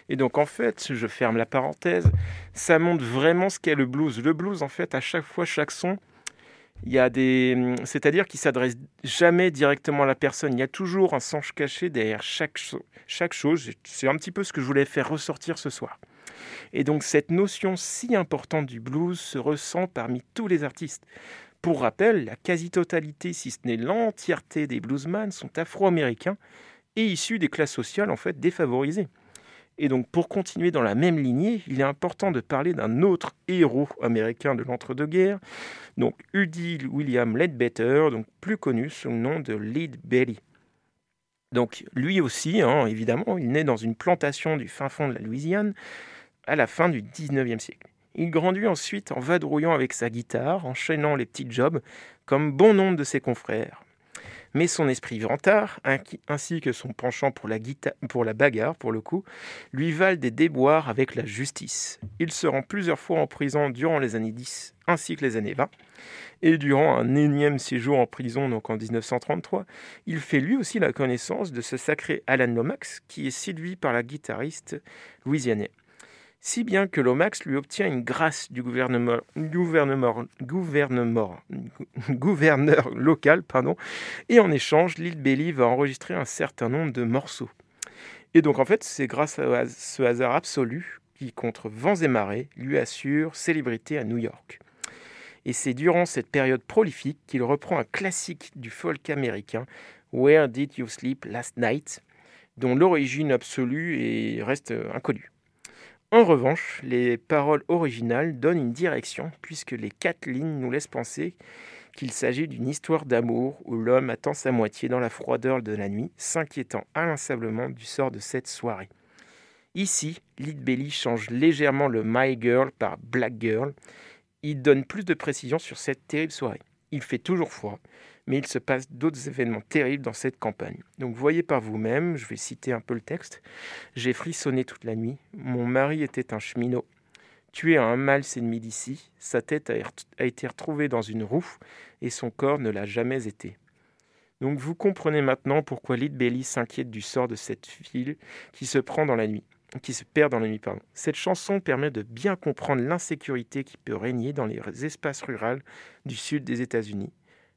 Et donc en fait, je ferme la parenthèse, ça montre vraiment ce qu'est le blues. Le blues, en fait, à chaque fois, chaque son, il y a des, c'est-à-dire qu'il s'adresse jamais directement à la personne. Il y a toujours un sens caché derrière chaque, chaque chose. C'est un petit peu ce que je voulais faire ressortir ce soir. Et donc cette notion si importante du blues se ressent parmi tous les artistes. Pour rappel, la quasi-totalité, si ce n'est l'entièreté des bluesmen, sont afro-américains et issus des classes sociales en fait défavorisées. Et donc, pour continuer dans la même lignée, il est important de parler d'un autre héros américain de l'entre-deux-guerres, donc Udi William Ledbetter, donc plus connu sous le nom de Lead Belly. Donc, lui aussi, hein, évidemment, il naît dans une plantation du fin fond de la Louisiane à la fin du 19e siècle. Il grandit ensuite en vadrouillant avec sa guitare, enchaînant les petits jobs, comme bon nombre de ses confrères. Mais son esprit vantard, ainsi que son penchant pour la, pour bagarre, pour le coup, lui valent des déboires avec la justice. Il se rend plusieurs fois en prison durant les années 10 ainsi que les années 20. Et durant un énième séjour en prison, donc en 1933, il fait lui aussi la connaissance de ce sacré Alan Lomax, qui est séduit par la guitariste louisianaise si bien que Lomax lui obtient une grâce du gouvernement, [laughs] gouverneur local, pardon, et en échange, l'île Belly va enregistrer un certain nombre de morceaux. Et donc en fait, c'est grâce à ce hasard absolu qui, contre vents et marées, lui assure célébrité à New York. Et c'est durant cette période prolifique qu'il reprend un classique du folk américain, Where Did You Sleep Last Night, dont l'origine absolue reste inconnue. En revanche, les paroles originales donnent une direction, puisque les quatre lignes nous laissent penser qu'il s'agit d'une histoire d'amour où l'homme attend sa moitié dans la froideur de la nuit, s'inquiétant inlassablement du sort de cette soirée. Ici, Lead Belly change légèrement le My Girl par Black Girl. Il donne plus de précision sur cette terrible soirée. Il fait toujours froid, mais il se passe d'autres événements terribles dans cette campagne. Donc voyez par vous-même, je vais citer un peu le texte. J'ai frissonné toute la nuit, mon mari était un cheminot. Tué à un mâle ennemi d'ici, sa tête a été retrouvée dans une roue et son corps ne l'a jamais été. Donc vous comprenez maintenant pourquoi Lyd Belly s'inquiète du sort de cette ville qui se prend dans la nuit, qui se perd dans la nuit. Pardon. Cette chanson permet de bien comprendre l'insécurité qui peut régner dans les espaces ruraux du sud des États-Unis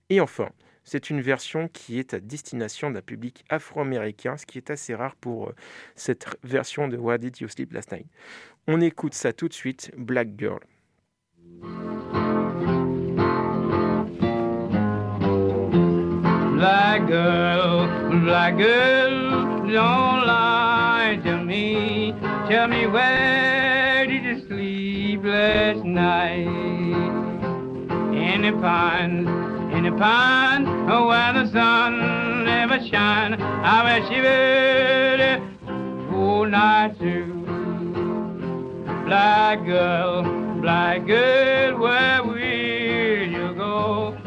et enfin, c'est une version qui est à destination d'un public afro-américain, ce qui est assez rare pour euh, cette version de Why Did You Sleep Last Night. On écoute ça tout de suite, Black Girl. Black girl, black girl, don't lie to me. Tell me where did you sleep last night? In the pines in a pond where the sun never shine. I wish you would all night too. Black girl, black girl, where will you go?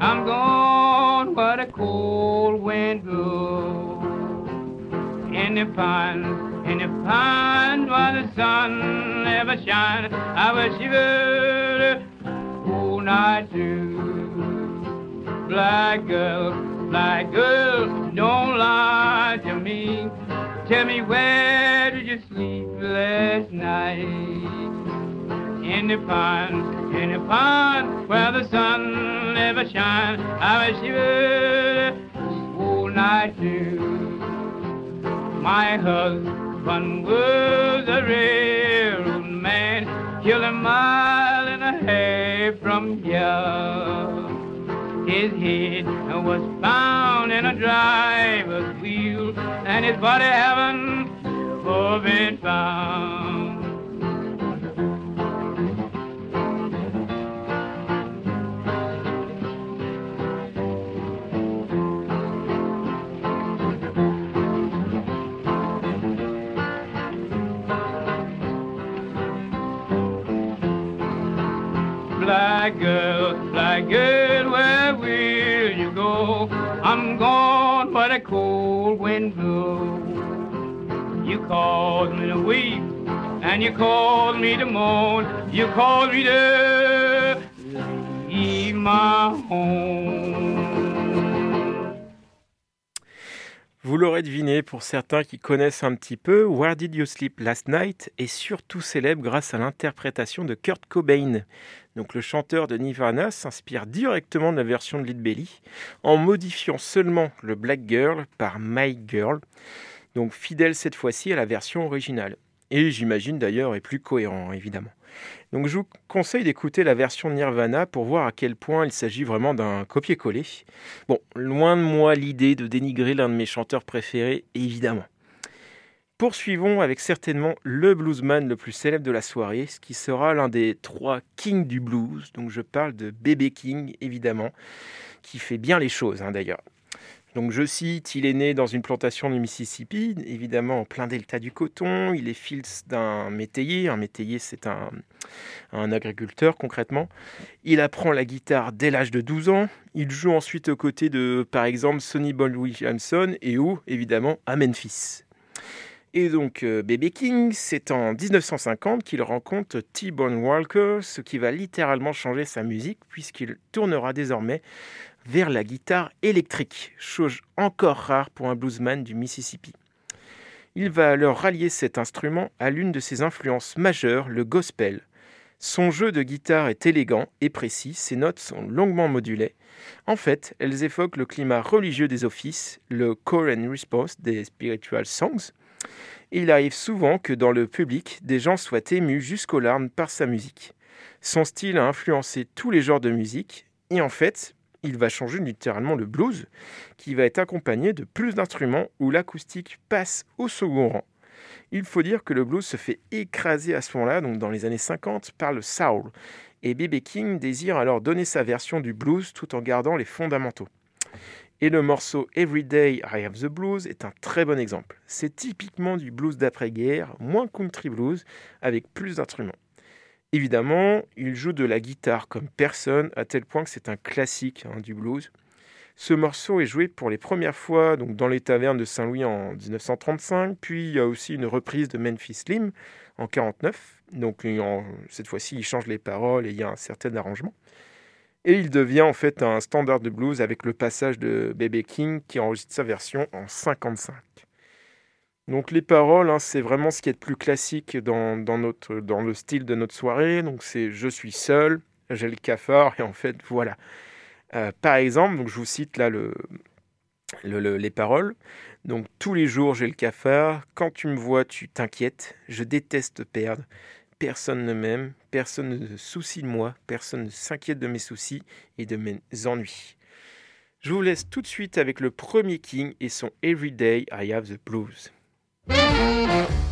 I'm gone where the cold wind blows. In the pond, in the pond where the sun never shine. I wish you would all night too black girl, black girl, don't lie to me. Tell me where did you sleep last night? In the pond, in the pond where the sun never shines. I you would all night too. My husband was a railroad man, killed a mile and a half from here. His head was found in a driver's wheel, and his body haven't been found. Black girl, wind blows. You called me to weep, and you called me to mourn. You called me to leave my home. Vous l'aurez deviné, pour certains qui connaissent un petit peu, Where Did You Sleep Last Night est surtout célèbre grâce à l'interprétation de Kurt Cobain. Donc le chanteur de Nirvana s'inspire directement de la version de Lead Belly en modifiant seulement le Black Girl par My Girl, donc fidèle cette fois-ci à la version originale. Et j'imagine d'ailleurs est plus cohérent évidemment. Donc je vous conseille d'écouter la version Nirvana pour voir à quel point il s'agit vraiment d'un copier-coller. Bon, loin de moi l'idée de dénigrer l'un de mes chanteurs préférés, évidemment. Poursuivons avec certainement le bluesman le plus célèbre de la soirée, ce qui sera l'un des trois kings du blues. Donc je parle de Bébé King, évidemment, qui fait bien les choses hein, d'ailleurs. Donc je cite, il est né dans une plantation du Mississippi, évidemment en plein delta du coton. Il est fils d'un métayer. Un métayer, c'est un, agriculteur concrètement. Il apprend la guitare dès l'âge de 12 ans. Il joue ensuite aux côtés de, par exemple, Sonny Boy Williamson et où, évidemment, à Memphis. Et donc, euh, Baby King, c'est en 1950 qu'il rencontre T-Bone Walker, ce qui va littéralement changer sa musique, puisqu'il tournera désormais vers la guitare électrique, chose encore rare pour un bluesman du Mississippi. Il va alors rallier cet instrument à l'une de ses influences majeures, le gospel. Son jeu de guitare est élégant et précis, ses notes sont longuement modulées. En fait, elles évoquent le climat religieux des offices, le call and response des spiritual songs, il arrive souvent que dans le public, des gens soient émus jusqu'aux larmes par sa musique. Son style a influencé tous les genres de musique, et en fait, il va changer littéralement le blues, qui va être accompagné de plus d'instruments où l'acoustique passe au second rang. Il faut dire que le blues se fait écraser à ce moment-là, donc dans les années 50, par le soul, et B.B. King désire alors donner sa version du blues tout en gardant les fondamentaux. Et le morceau Everyday I Have the Blues est un très bon exemple. C'est typiquement du blues d'après-guerre, moins country blues, avec plus d'instruments. Évidemment, il joue de la guitare comme personne, à tel point que c'est un classique hein, du blues. Ce morceau est joué pour les premières fois donc, dans les tavernes de Saint-Louis en 1935, puis il y a aussi une reprise de Memphis Slim en 1949. Donc cette fois-ci, il change les paroles et il y a un certain arrangement. Et il devient en fait un standard de blues avec le passage de B.B. King qui enregistre sa version en 55. Donc les paroles, hein, c'est vraiment ce qui est le plus classique dans, notre, dans le style de notre soirée. Donc c'est je suis seul, j'ai le cafard et en fait voilà. Euh, par exemple, je vous cite là le, les paroles. Donc tous les jours j'ai le cafard. Quand tu me vois, tu t'inquiètes. Je déteste perdre. Personne ne m'aime, personne ne se soucie de moi, personne ne s'inquiète de mes soucis et de mes ennuis. Je vous laisse tout de suite avec le premier King et son Everyday I Have the Blues. えっ?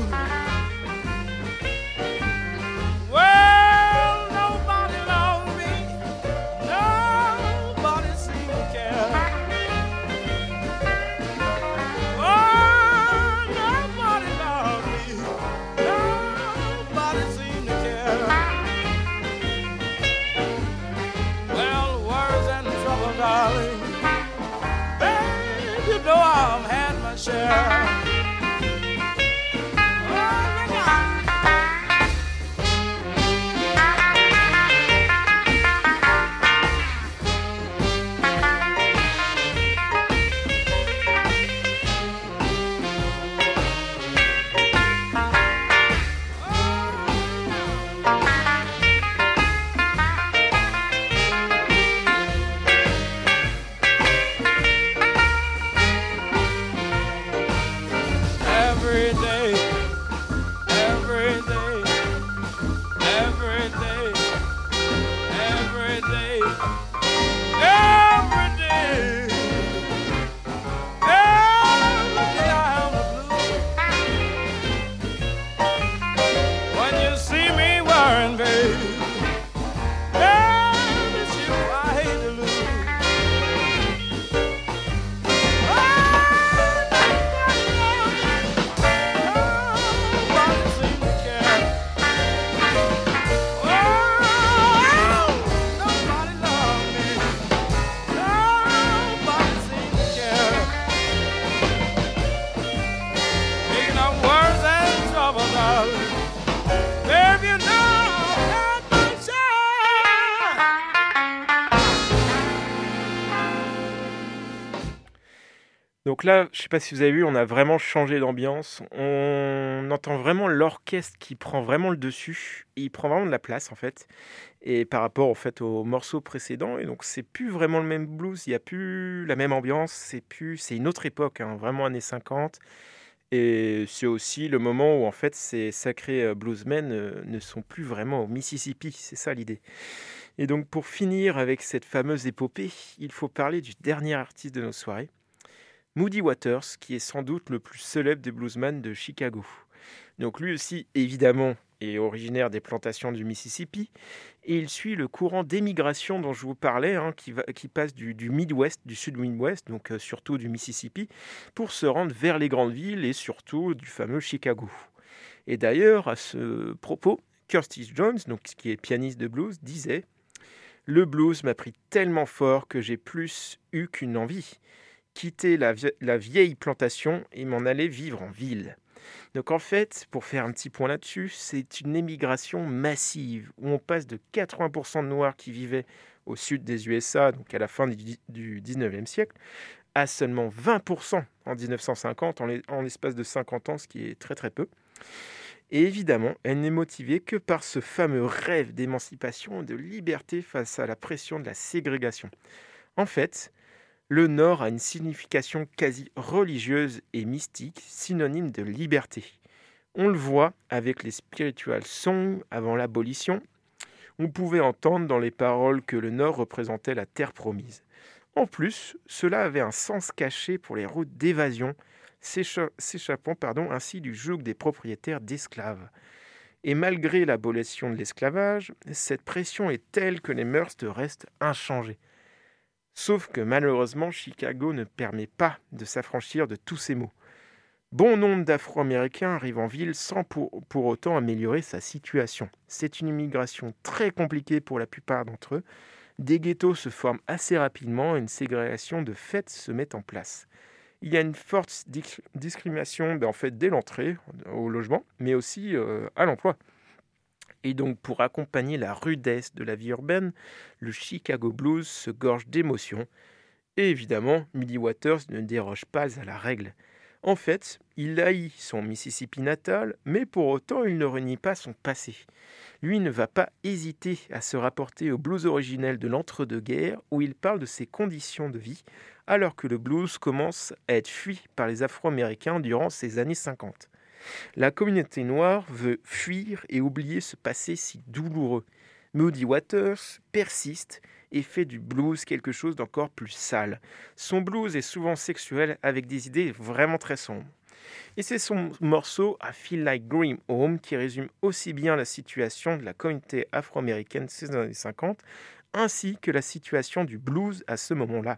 Donc là, je sais pas si vous avez vu, on a vraiment changé d'ambiance. On entend vraiment l'orchestre qui prend vraiment le dessus. Il prend vraiment de la place en fait. Et par rapport en fait au morceau précédent, et donc c'est plus vraiment le même blues. Il n'y a plus la même ambiance. C'est plus, c'est une autre époque, hein, vraiment années 50. Et c'est aussi le moment où en fait ces sacrés euh, bluesmen euh, ne sont plus vraiment au Mississippi. C'est ça l'idée. Et donc pour finir avec cette fameuse épopée, il faut parler du dernier artiste de nos soirées. Moody Waters, qui est sans doute le plus célèbre des bluesmen de Chicago. Donc lui aussi, évidemment, est originaire des plantations du Mississippi, et il suit le courant d'émigration dont je vous parlais, hein, qui, passe du, Midwest, du sud-Midwest, donc euh, surtout du Mississippi, pour se rendre vers les grandes villes et surtout du fameux Chicago. Et d'ailleurs, à ce propos, Curtis Jones, donc, qui est pianiste de blues, disait Le blues m'a pris tellement fort que j'ai plus eu qu'une envie quitter la, vieille plantation et m'en aller vivre en ville. Donc en fait, pour faire un petit point là-dessus, c'est une émigration massive où on passe de 80% de Noirs qui vivaient au sud des USA, donc à la fin du 19e siècle, à seulement 20% en 1950, en l'espace de 50 ans, ce qui est très très peu. Et évidemment, elle n'est motivée que par ce fameux rêve d'émancipation et de liberté face à la pression de la ségrégation. En fait, le Nord a une signification quasi religieuse et mystique, synonyme de liberté. On le voit avec les spiritual songs avant l'abolition. On pouvait entendre dans les paroles que le Nord représentait la terre promise. En plus, cela avait un sens caché pour les routes d'évasion, s'échappant ainsi du joug des propriétaires d'esclaves. Et malgré l'abolition de l'esclavage, cette pression est telle que les mœurs restent inchangées. Sauf que malheureusement, Chicago ne permet pas de s'affranchir de tous ces maux. Bon nombre d'Afro-Américains arrivent en ville sans pour, autant améliorer sa situation. C'est une immigration très compliquée pour la plupart d'entre eux. Des ghettos se forment assez rapidement et une ségrégation de fait se met en place. Il y a une forte discrimination ben, dès l'entrée au logement, mais aussi euh, à l'emploi. Et donc, pour accompagner la rudesse de la vie urbaine, le Chicago Blues se gorge d'émotions. Évidemment, Millie Waters ne déroge pas à la règle. En fait, il haït son Mississippi natal, mais pour autant, il ne renie pas son passé. Lui ne va pas hésiter à se rapporter au blues originel de l'entre-deux-guerres, où il parle de ses conditions de vie, alors que le blues commence à être fui par les Afro-Américains durant ces années 50. La communauté noire veut fuir et oublier ce passé si douloureux. Moody Waters persiste et fait du blues quelque chose d'encore plus sale. Son blues est souvent sexuel avec des idées vraiment très sombres. Et c'est son morceau I Feel Like Going Home qui résume aussi bien la situation de la communauté afro-américaine ces années 50 ainsi que la situation du blues à ce moment-là.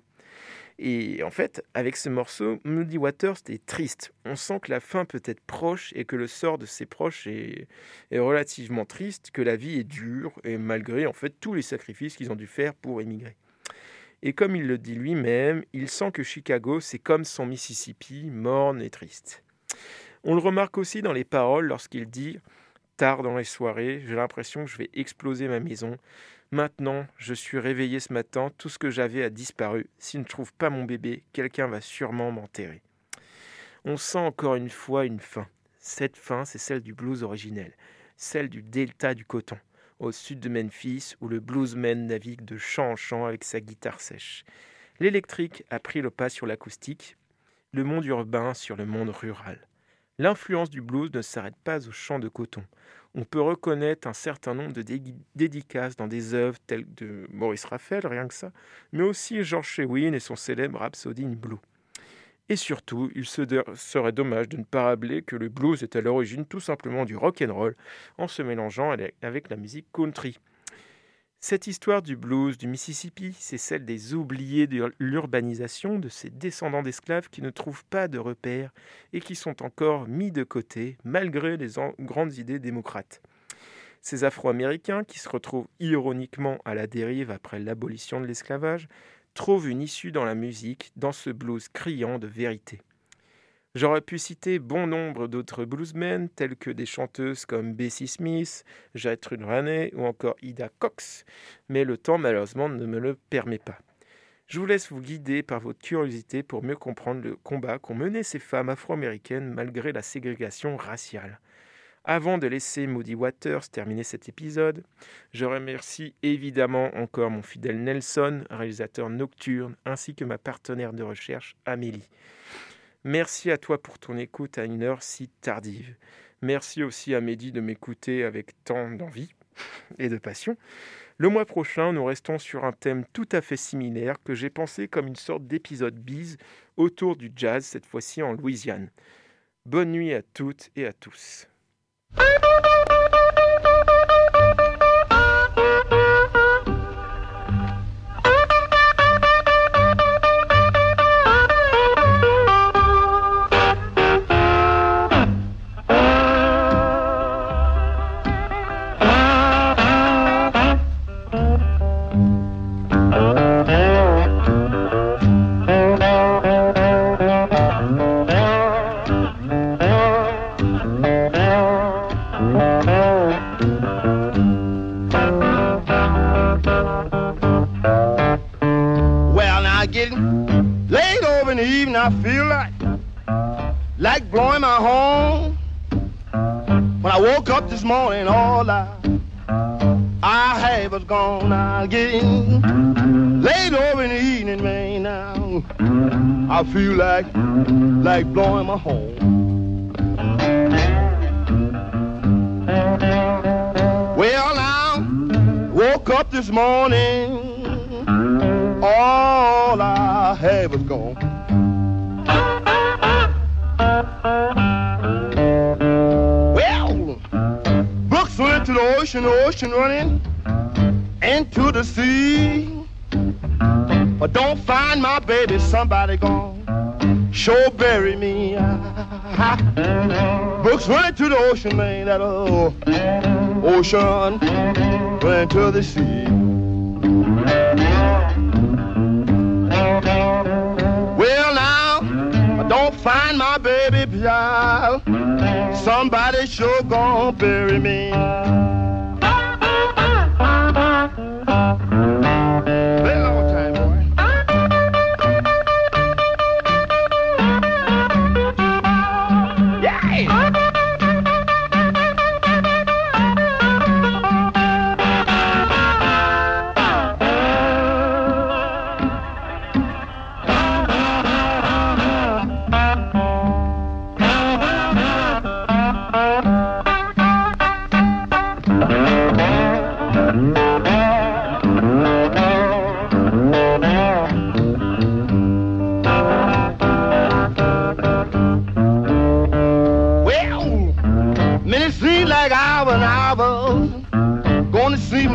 Et en fait, avec ce morceau, Moody Waters est triste. On sent que la fin peut être proche et que le sort de ses proches est, relativement triste, que la vie est dure, et malgré en fait tous les sacrifices qu'ils ont dû faire pour émigrer. Et comme il le dit lui-même, il sent que Chicago, c'est comme son Mississippi, morne et triste. On le remarque aussi dans les paroles lorsqu'il dit Tard dans les soirées, j'ai l'impression que je vais exploser ma maison. Maintenant, je suis réveillé ce matin, tout ce que j'avais a disparu. Si je ne trouve pas mon bébé, quelqu'un va sûrement m'enterrer. On sent encore une fois une fin. Cette fin, c'est celle du blues originel, celle du delta du coton, au sud de Memphis, où le bluesman navigue de champ en champ avec sa guitare sèche. L'électrique a pris le pas sur l'acoustique, le monde urbain sur le monde rural. L'influence du blues ne s'arrête pas au champ de coton on peut reconnaître un certain nombre de dédicaces dans des œuvres telles de Maurice Raphael, rien que ça, mais aussi George Shewin et son célèbre Rhapsody in Blue. Et surtout, il serait dommage de ne pas rappeler que le blues est à l'origine tout simplement du rock and roll, en se mélangeant avec la musique country. Cette histoire du blues du Mississippi, c'est celle des oubliés de l'urbanisation, de ces descendants d'esclaves qui ne trouvent pas de repères et qui sont encore mis de côté malgré les grandes idées démocrates. Ces Afro-Américains qui se retrouvent ironiquement à la dérive après l'abolition de l'esclavage trouvent une issue dans la musique, dans ce blues criant de vérité. J'aurais pu citer bon nombre d'autres bluesmen, tels que des chanteuses comme Bessie Smith, Gertrude Raney ou encore Ida Cox, mais le temps malheureusement ne me le permet pas. Je vous laisse vous guider par votre curiosité pour mieux comprendre le combat qu'ont mené ces femmes afro-américaines malgré la ségrégation raciale. Avant de laisser Moody Waters terminer cet épisode, je remercie évidemment encore mon fidèle Nelson, réalisateur nocturne, ainsi que ma partenaire de recherche Amélie. Merci à toi pour ton écoute à une heure si tardive. Merci aussi à Mehdi de m'écouter avec tant d'envie [laughs] et de passion. Le mois prochain, nous restons sur un thème tout à fait similaire que j'ai pensé comme une sorte d'épisode bise autour du jazz, cette fois-ci en Louisiane. Bonne nuit à toutes et à tous. This morning, all I, I have was gone. Getting late over in the evening, man. Now I feel like like blowing my horn. Well, now woke up this morning, all I have was gone. Ocean, ocean running into the sea. But don't find my baby, somebody gone sure bury me. [laughs] Books running to the ocean, man, that old ocean went to the sea. Well, now, I don't find my baby, child. Somebody sure gonna bury me. Thank you.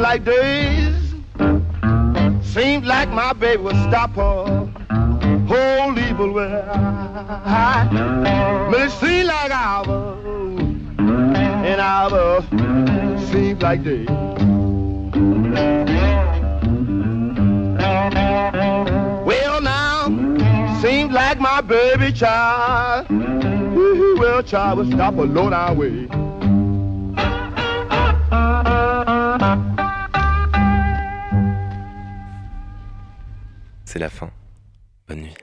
Like days. Like my baby would stop her whole evil way. But it seems like hours and hours seems like days. Well now, like my baby child, well child would stop alone our way. La fin. Bonne nuit